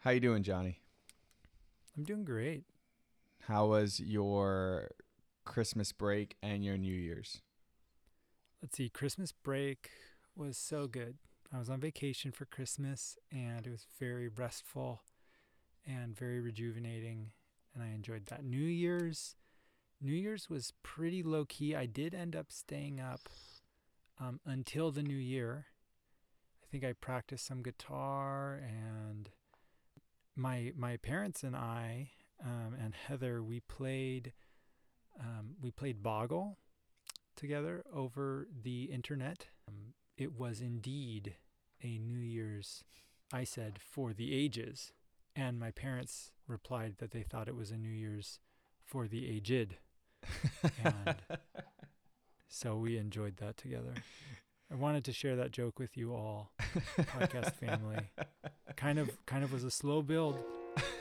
How you doing, Johnny? I'm doing great. How was your Christmas break and your New Year's? Let's see. Christmas break was so good. I was on vacation for Christmas and it was very restful and very rejuvenating and I enjoyed that. New Year's New Year's was pretty low key. I did end up staying up um, until the new year. I think I practiced some guitar and my my parents and I um, and Heather we played um, we played Boggle together over the internet. Um, it was indeed a New Year's, I said, for the ages. And my parents replied that they thought it was a New Year's for the aged. and so we enjoyed that together. I wanted to share that joke with you all, podcast family. Kind of kind of was a slow build,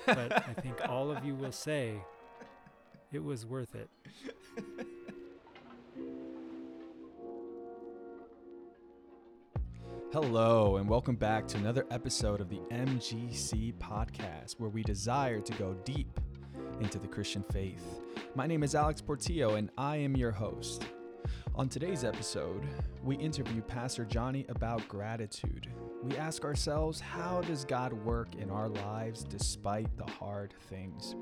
but I think all of you will say it was worth it. Hello, and welcome back to another episode of the MGC podcast, where we desire to go deep into the Christian faith. My name is Alex Portillo, and I am your host. On today's episode, we interview Pastor Johnny about gratitude. We ask ourselves, how does God work in our lives despite the hard things?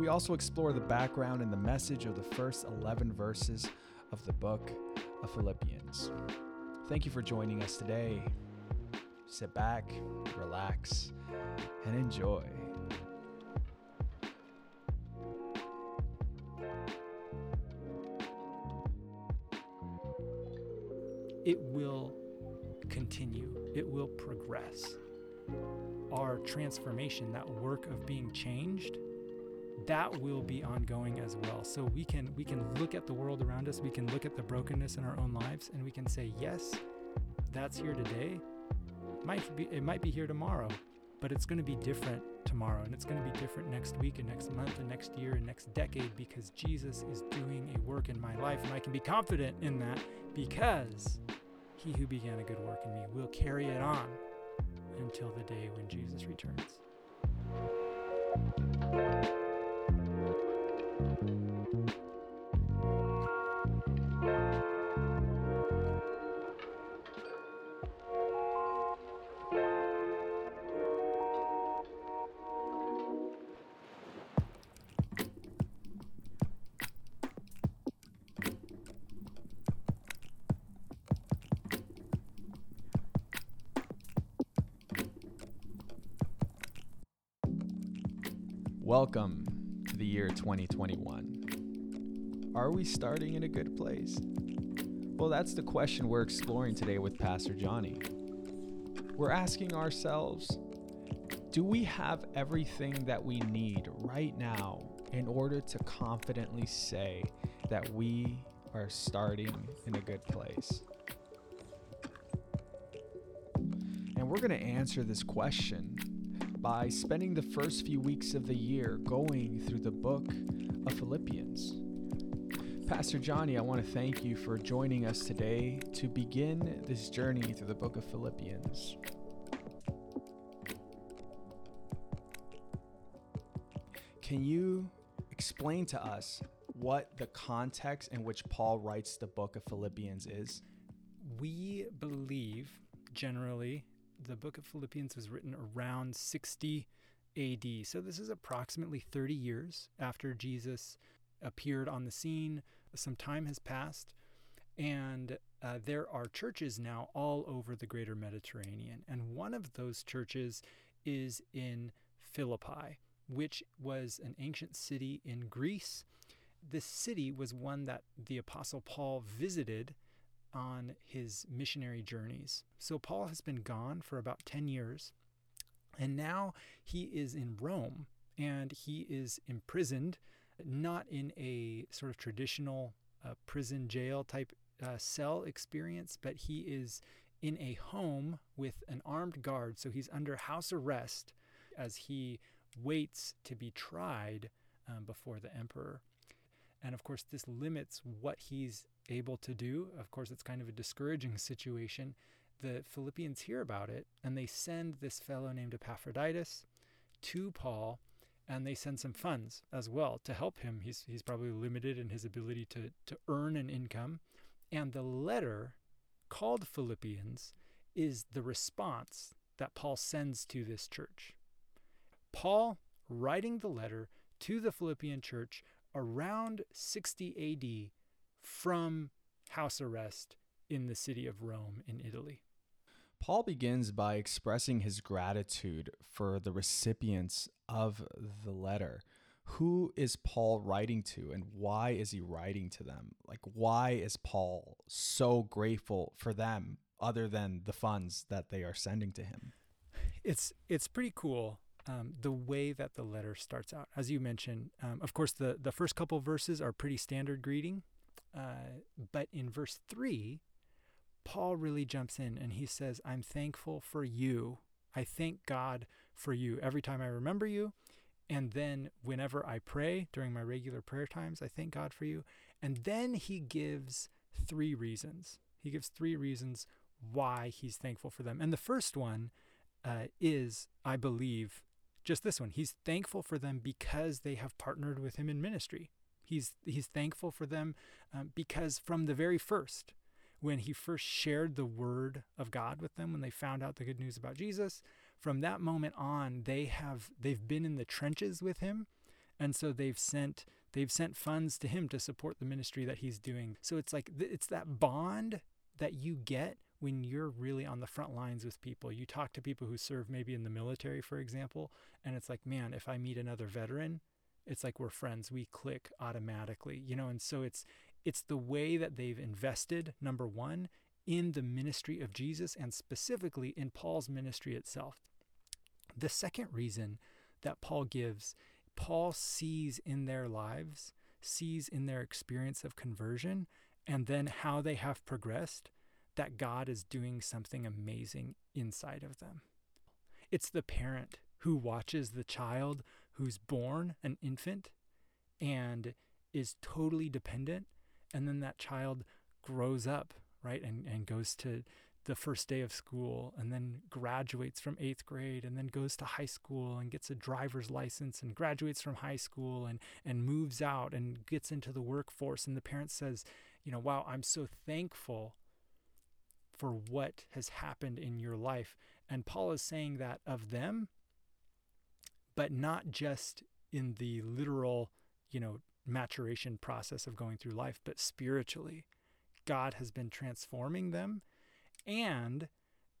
We also explore the background and the message of the first 11 verses of the book of Philippians. Thank you for joining us today. Sit back, relax, and enjoy. It will continue, it will progress. Our transformation, that work of being changed, that will be ongoing as well. So we can we can look at the world around us, we can look at the brokenness in our own lives and we can say, "Yes, that's here today. Might be it might be here tomorrow, but it's going to be different tomorrow and it's going to be different next week and next month and next year and next decade because Jesus is doing a work in my life and I can be confident in that because he who began a good work in me will carry it on until the day when Jesus returns. Welcome to the year 2021. Are we starting in a good place? Well, that's the question we're exploring today with Pastor Johnny. We're asking ourselves do we have everything that we need right now in order to confidently say that we are starting in a good place? And we're going to answer this question by spending the first few weeks of the year going through the book of Philippians. Pastor Johnny, I want to thank you for joining us today to begin this journey through the book of Philippians. Can you explain to us what the context in which Paul writes the book of Philippians is? We believe generally the book of Philippians was written around 60 AD. So this is approximately 30 years after Jesus appeared on the scene. Some time has passed, and uh, there are churches now all over the greater Mediterranean. And one of those churches is in Philippi, which was an ancient city in Greece. This city was one that the Apostle Paul visited on his missionary journeys. So Paul has been gone for about 10 years, and now he is in Rome and he is imprisoned, not in a sort of traditional uh, prison jail type uh, cell experience, but he is in a home with an armed guard. So he's under house arrest as he waits to be tried um, before the emperor. And of course, this limits what he's able to do. Of course, it's kind of a discouraging situation. The Philippians hear about it and they send this fellow named Epaphroditus to Paul and they send some funds as well to help him. He's, he's probably limited in his ability to, to earn an income. And the letter called Philippians is the response that Paul sends to this church. Paul writing the letter to the Philippian church around 60 AD from house arrest in the city of Rome in Italy. Paul begins by expressing his gratitude for the recipients of the letter. Who is Paul writing to and why is he writing to them? Like, why is Paul so grateful for them other than the funds that they are sending to him? It's, it's pretty cool. Um, the way that the letter starts out, as you mentioned, um, of course, the, the first couple verses are pretty standard greeting. Uh, but in verse 3, Paul really jumps in and he says, I'm thankful for you. I thank God for you every time I remember you. And then whenever I pray during my regular prayer times, I thank God for you. And then he gives three reasons. He gives three reasons why he's thankful for them. And the first one uh, is, I believe, just this one. He's thankful for them because they have partnered with him in ministry. He's, he's thankful for them um, because from the very first, when he first shared the word of God with them when they found out the good news about Jesus from that moment on they have they've been in the trenches with him and so they've sent they've sent funds to him to support the ministry that he's doing so it's like it's that bond that you get when you're really on the front lines with people you talk to people who serve maybe in the military for example and it's like man if i meet another veteran it's like we're friends we click automatically you know and so it's it's the way that they've invested, number one, in the ministry of Jesus and specifically in Paul's ministry itself. The second reason that Paul gives, Paul sees in their lives, sees in their experience of conversion, and then how they have progressed, that God is doing something amazing inside of them. It's the parent who watches the child who's born, an infant, and is totally dependent and then that child grows up right and, and goes to the first day of school and then graduates from eighth grade and then goes to high school and gets a driver's license and graduates from high school and, and moves out and gets into the workforce. And the parent says, you know, wow, I'm so thankful for what has happened in your life. And Paul is saying that of them, but not just in the literal, you know, maturation process of going through life, but spiritually, God has been transforming them. And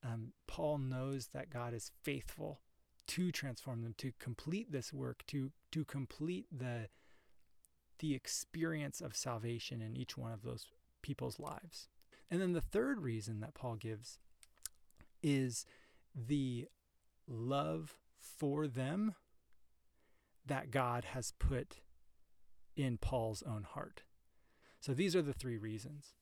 um, Paul knows that God is faithful to transform them, to complete this work, to to complete the the experience of salvation in each one of those people's lives. And then the third reason that Paul gives is the love for them that God has put in Paul's own heart. So these are the three reasons.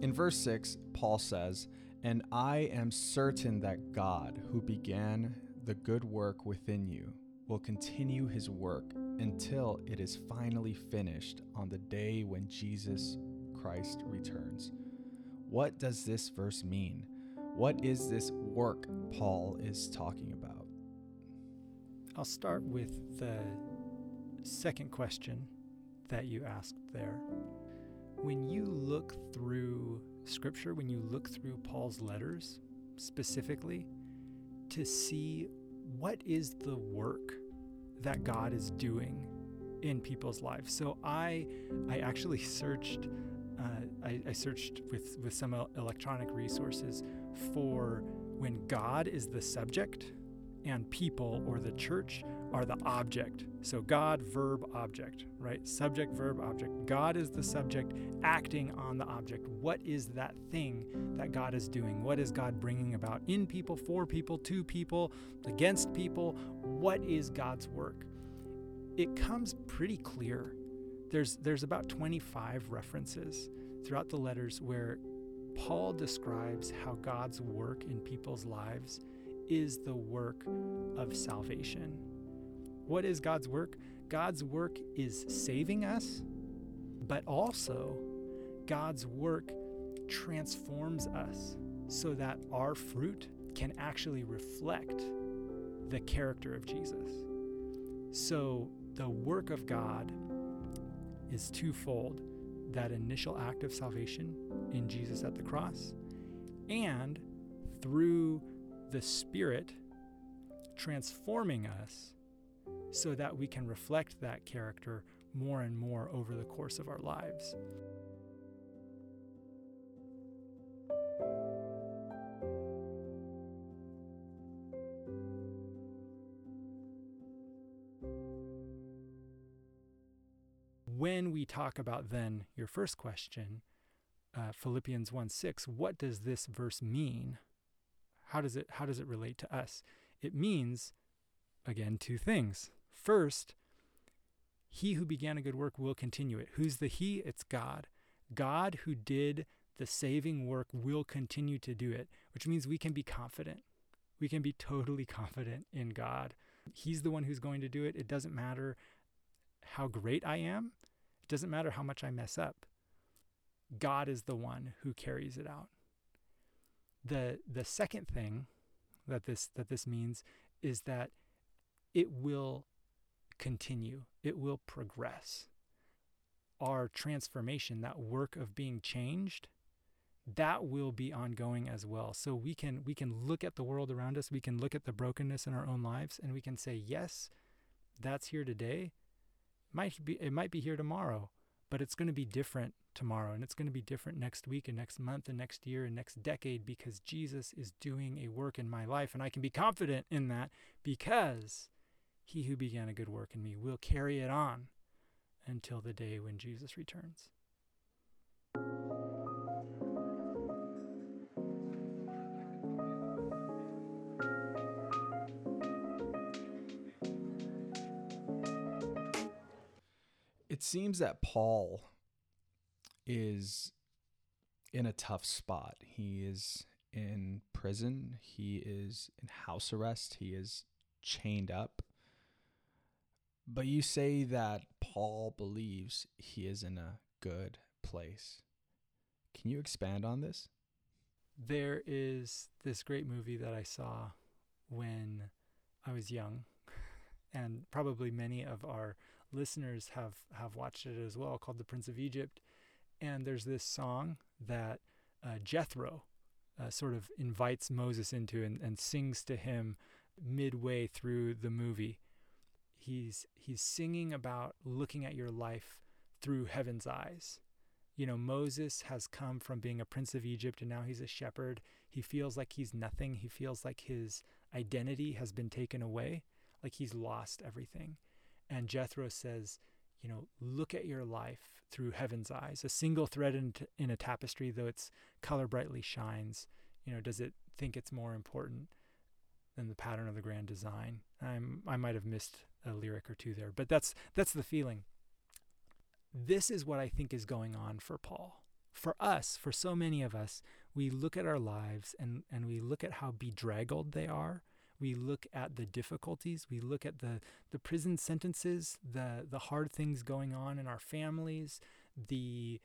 In verse 6, Paul says, And I am certain that God, who began the good work within you, will continue his work until it is finally finished on the day when Jesus Christ returns. What does this verse mean? What is this work Paul is talking about? I'll start with the second question that you asked there. When you look through scripture, when you look through Paul's letters specifically, to see what is the work that God is doing in people's lives. So I I actually searched uh, I, I, searched with with some electronic resources for when God is the subject and people or the church are the object. So God, verb, object, right? Subject, verb, object. God is the subject acting on the object. What is that thing that God is doing? What is God bringing about in people, for people, to people, against people? What is God's work? It comes pretty clear. There's, there's about 25 references throughout the letters where Paul describes how God's work in people's lives is the work of salvation. What is God's work? God's work is saving us, but also God's work transforms us so that our fruit can actually reflect the character of Jesus. So the work of God is twofold that initial act of salvation in Jesus at the cross, and through the Spirit transforming us so that we can reflect that character more and more over the course of our lives. When we talk about then your first question, uh, Philippians 1 6, what does this verse mean? How does it how does it relate to us? It means again two things. First, he who began a good work will continue it. Who's the he? It's God. God who did the saving work will continue to do it, which means we can be confident. We can be totally confident in God. He's the one who's going to do it. It doesn't matter how great I am, it doesn't matter how much I mess up. God is the one who carries it out. The the second thing that this that this means is that it will continue. It will progress. Our transformation, that work of being changed, that will be ongoing as well. So we can we can look at the world around us, we can look at the brokenness in our own lives and we can say, "Yes, that's here today. Might be it might be here tomorrow, but it's going to be different tomorrow and it's going to be different next week and next month and next year and next decade because Jesus is doing a work in my life and I can be confident in that because he who began a good work in me will carry it on until the day when Jesus returns. It seems that Paul is in a tough spot. He is in prison, he is in house arrest, he is chained up. But you say that Paul believes he is in a good place. Can you expand on this? There is this great movie that I saw when I was young, and probably many of our listeners have, have watched it as well, called The Prince of Egypt. And there's this song that uh, Jethro uh, sort of invites Moses into and, and sings to him midway through the movie. He's he's singing about looking at your life through heaven's eyes. You know, Moses has come from being a prince of Egypt and now he's a shepherd. He feels like he's nothing. He feels like his identity has been taken away, like he's lost everything. And Jethro says, you know, look at your life through heaven's eyes. A single thread in, t- in a tapestry, though its color brightly shines, you know, does it think it's more important than the pattern of the grand design? I'm, I might have missed a lyric or two there, but that's that's the feeling. This is what I think is going on for Paul. For us, for so many of us, we look at our lives and, and we look at how bedraggled they are we look at the difficulties, we look at the, the prison sentences, the, the hard things going on in our families, the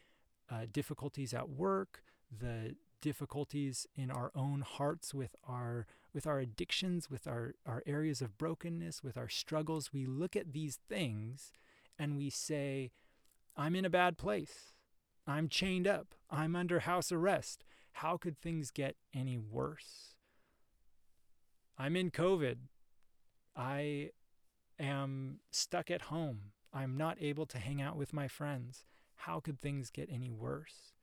uh, difficulties at work, the difficulties in our own hearts with our with our addictions, with our, our areas of brokenness, with our struggles. We look at these things and we say, I'm in a bad place. I'm chained up. I'm under house arrest. How could things get any worse? I'm in COVID. I am stuck at home. I'm not able to hang out with my friends. How could things get any worse?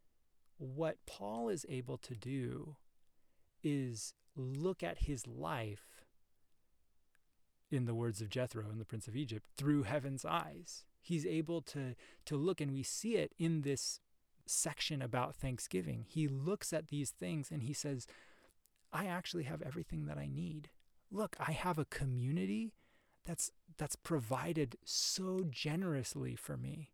What Paul is able to do is look at his life, in the words of Jethro and the Prince of Egypt, through heaven's eyes. He's able to, to look, and we see it in this section about Thanksgiving. He looks at these things and he says, I actually have everything that I need. Look, I have a community that's that's provided so generously for me.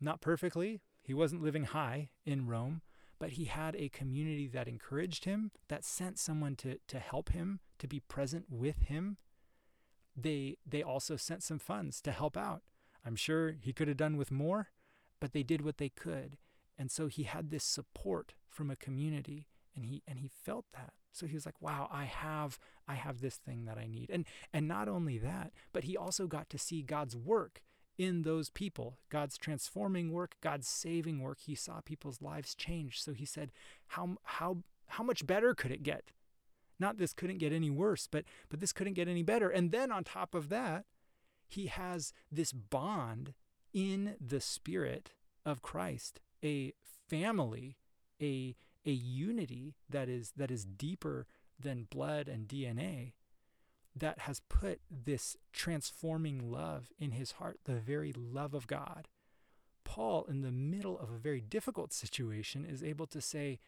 Not perfectly. He wasn't living high in Rome, but he had a community that encouraged him, that sent someone to to help him, to be present with him. They they also sent some funds to help out. I'm sure he could have done with more, but they did what they could. And so he had this support from a community and he and he felt that so he was like wow i have i have this thing that i need and and not only that but he also got to see god's work in those people. God's transforming work god's saving work. He saw people's lives change. So he said how how how much better could it get? Not this couldn't get any worse but but this couldn't get any better. And then on top of that he has this bond in the spirit of Christ a family a a unity that is that is deeper than blood and DNA that has put this transforming love in his heart, the very love of God. Paul, in the middle of a very difficult situation, is able to say,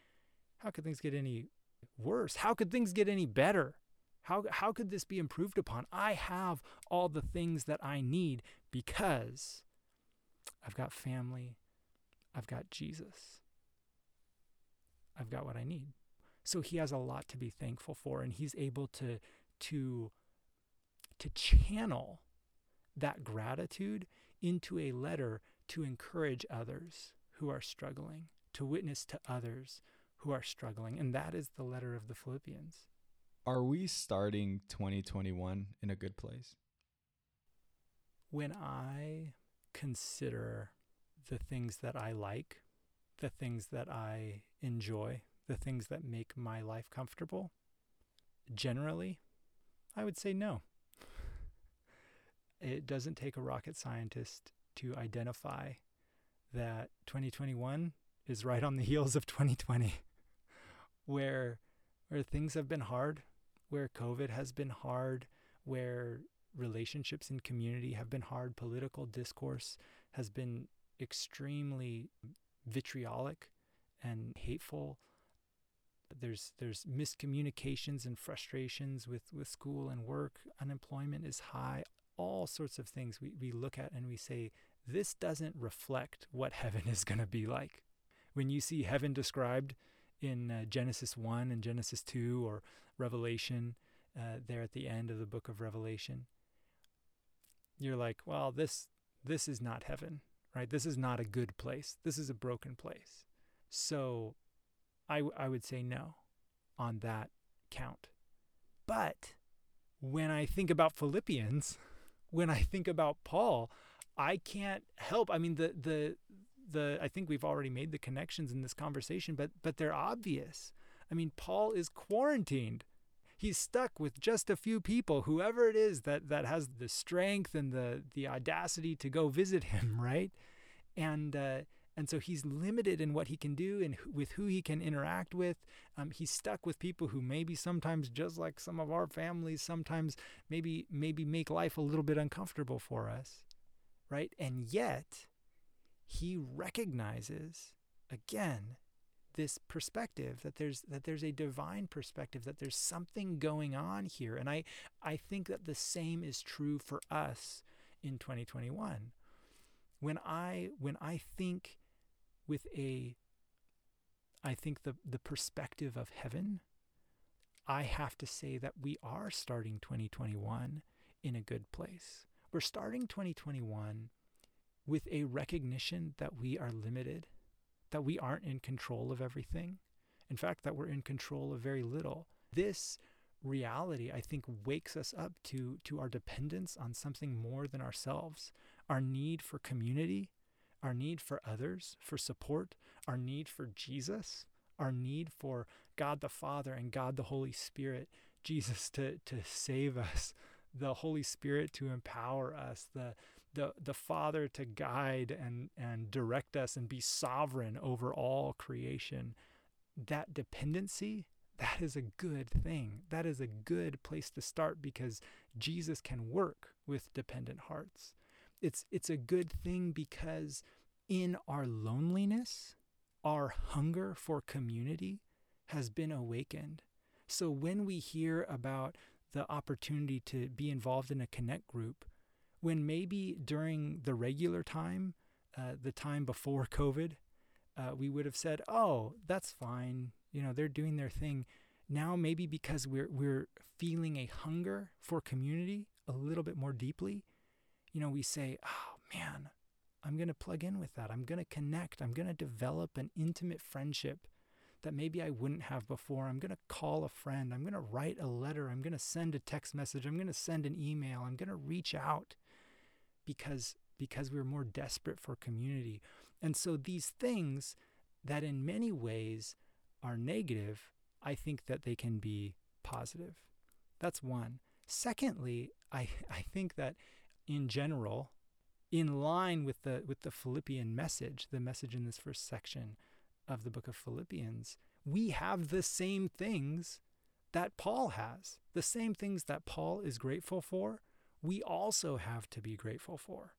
How could things get any worse? How could things get any better? How, how could this be improved upon? I have all the things that I need because I've got family, I've got Jesus. I've got what I need. So he has a lot to be thankful for and he's able to to to channel that gratitude into a letter to encourage others who are struggling, to witness to others who are struggling. And that is the letter of the Philippians. Are we starting 2021 in a good place? When I consider the things that I like, the things that I enjoy, the things that make my life comfortable, generally, I would say no. It doesn't take a rocket scientist to identify that 2021 is right on the heels of 2020, where where things have been hard, where COVID has been hard, where relationships in community have been hard, political discourse has been extremely vitriolic and hateful. There's there's miscommunications and frustrations with, with school and work. Unemployment is high. All sorts of things we, we look at and we say, this doesn't reflect what heaven is going to be like. When you see heaven described in uh, Genesis 1 and Genesis 2 or Revelation, uh, there at the end of the book of Revelation, you're like, well, this this is not heaven right? This is not a good place. This is a broken place. So I, I would say no on that count. But when I think about Philippians, when I think about Paul, I can't help. I mean, the, the, the, I think we've already made the connections in this conversation, but, but they're obvious. I mean, Paul is quarantined he's stuck with just a few people, whoever it is that that has the strength and the the audacity to go visit him, right? And uh, and so he's limited in what he can do and with who he can interact with. Um, he's stuck with people who maybe sometimes, just like some of our families, sometimes maybe maybe make life a little bit uncomfortable for us, right? And yet, he recognizes again this perspective that there's that there's a divine perspective that there's something going on here and i i think that the same is true for us in 2021 when i when i think with a i think the the perspective of heaven i have to say that we are starting 2021 in a good place we're starting 2021 with a recognition that we are limited that we aren't in control of everything. In fact, that we're in control of very little. This reality, I think, wakes us up to, to our dependence on something more than ourselves, our need for community, our need for others, for support, our need for Jesus, our need for God the Father and God the Holy Spirit, Jesus to, to save us, the Holy Spirit to empower us, the, the, the Father to guide and, and direct us and be sovereign over all creation, that dependency, that is a good thing. That is a good place to start because Jesus can work with dependent hearts. It's, it's a good thing because in our loneliness, our hunger for community has been awakened. So when we hear about the opportunity to be involved in a connect group, when maybe during the regular time, uh, the time before COVID, uh, we would have said, "Oh, that's fine. You know, they're doing their thing." Now, maybe because we're we're feeling a hunger for community a little bit more deeply, you know, we say, "Oh man, I'm going to plug in with that. I'm going to connect. I'm going to develop an intimate friendship that maybe I wouldn't have before. I'm going to call a friend. I'm going to write a letter. I'm going to send a text message. I'm going to send an email. I'm going to reach out because because we're more desperate for community. And so these things that in many ways are negative, I think that they can be positive. That's one. Secondly, I, I think that in general, in line with the with the Philippian message, the message in this first section of the book of Philippians, we have the same things that Paul has. The same things that Paul is grateful for, we also have to be grateful for.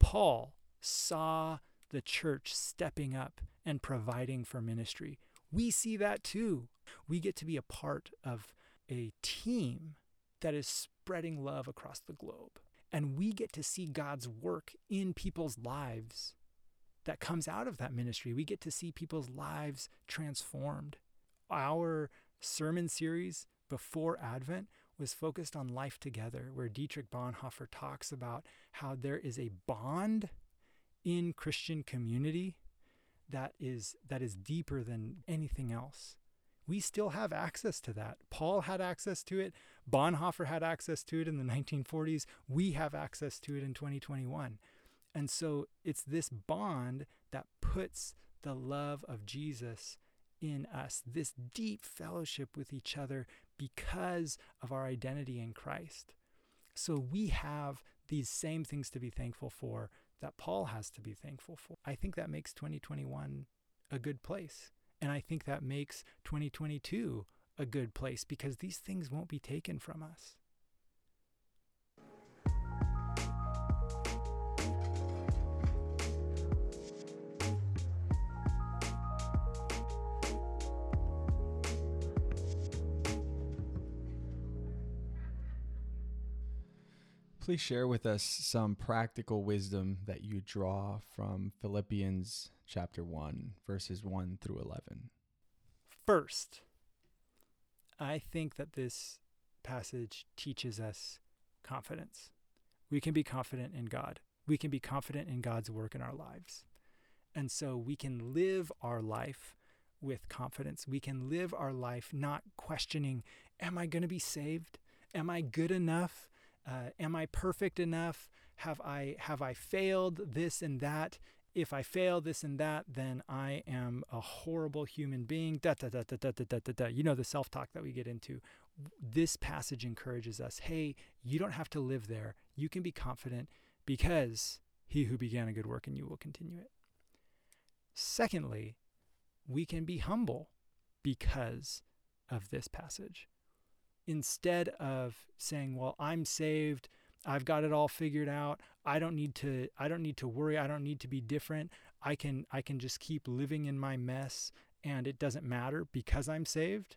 Paul saw the church stepping up and providing for ministry. We see that too. We get to be a part of a team that is spreading love across the globe. And we get to see God's work in people's lives that comes out of that ministry. We get to see people's lives transformed. Our sermon series before Advent was focused on life together, where Dietrich Bonhoeffer talks about how there is a bond in Christian community that is that is deeper than anything else. We still have access to that. Paul had access to it. Bonhoeffer had access to it in the 1940s. We have access to it in 2021. And so it's this bond that puts the love of Jesus in us, this deep fellowship with each other because of our identity in Christ. So we have these same things to be thankful for that Paul has to be thankful for. I think that makes 2021 a good place. And I think that makes 2022 a good place because these things won't be taken from us. Please share with us some practical wisdom that you draw from Philippians chapter 1, verses 1 through 11. First, I think that this passage teaches us confidence. We can be confident in God. We can be confident in God's work in our lives. And so we can live our life with confidence. We can live our life not questioning, Am I going to be saved? Am I good enough? Uh, am I perfect enough? Have I have I failed this and that? If I fail this and that, then I am a horrible human being. Da da da da da da da da. You know the self-talk that we get into. This passage encourages us. Hey, you don't have to live there. You can be confident because he who began a good work in you will continue it. Secondly, we can be humble because of this passage instead of saying, "Well, I'm saved. I've got it all figured out. I don't need to I don't need to worry. I don't need to be different. I can I can just keep living in my mess and it doesn't matter because I'm saved."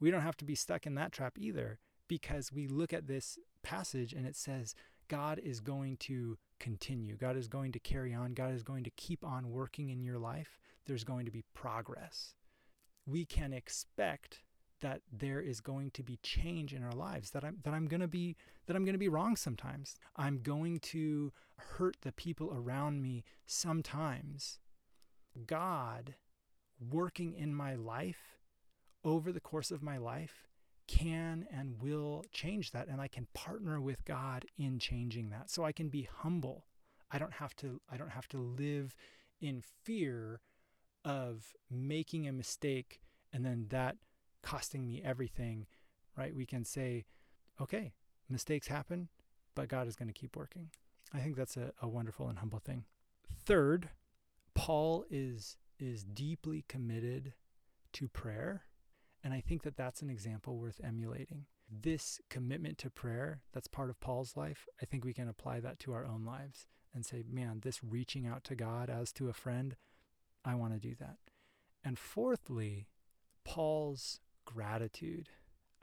We don't have to be stuck in that trap either because we look at this passage and it says God is going to continue. God is going to carry on. God is going to keep on working in your life. There's going to be progress. We can expect that there is going to be change in our lives that I'm that I'm going to be that I'm going to be wrong sometimes. I'm going to hurt the people around me sometimes. God working in my life over the course of my life can and will change that and I can partner with God in changing that. So I can be humble. I don't have to I don't have to live in fear of making a mistake and then that costing me everything, right? We can say, okay, mistakes happen, but God is going to keep working. I think that's a, a wonderful and humble thing. Third, Paul is is deeply committed to prayer, and I think that that's an example worth emulating. This commitment to prayer, that's part of Paul's life. I think we can apply that to our own lives and say, man, this reaching out to God as to a friend, I want to do that. And fourthly, Paul's gratitude.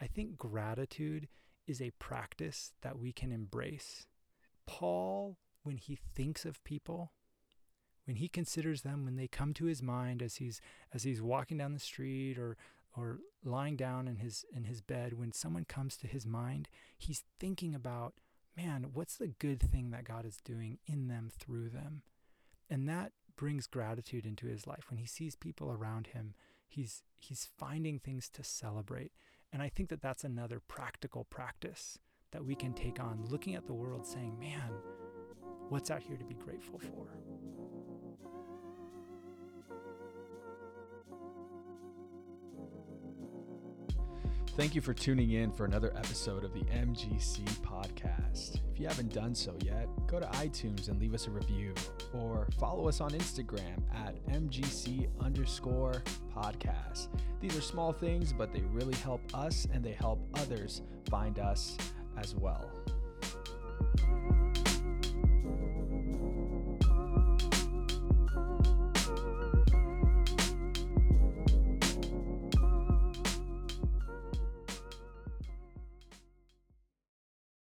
I think gratitude is a practice that we can embrace. Paul, when he thinks of people, when he considers them, when they come to his mind as he's as he's walking down the street or or lying down in his in his bed, when someone comes to his mind, he's thinking about, man, what's the good thing that God is doing in them through them? And that brings gratitude into his life. When he sees people around him He's he's finding things to celebrate. And I think that that's another practical practice that we can take on, looking at the world saying, man, what's out here to be grateful for? Thank you for tuning in for another episode of the MGC podcast. If you haven't done so yet, go to iTunes and leave us a review or follow us on Instagram at MGC underscore podcast. These are small things, but they really help us and they help others find us as well.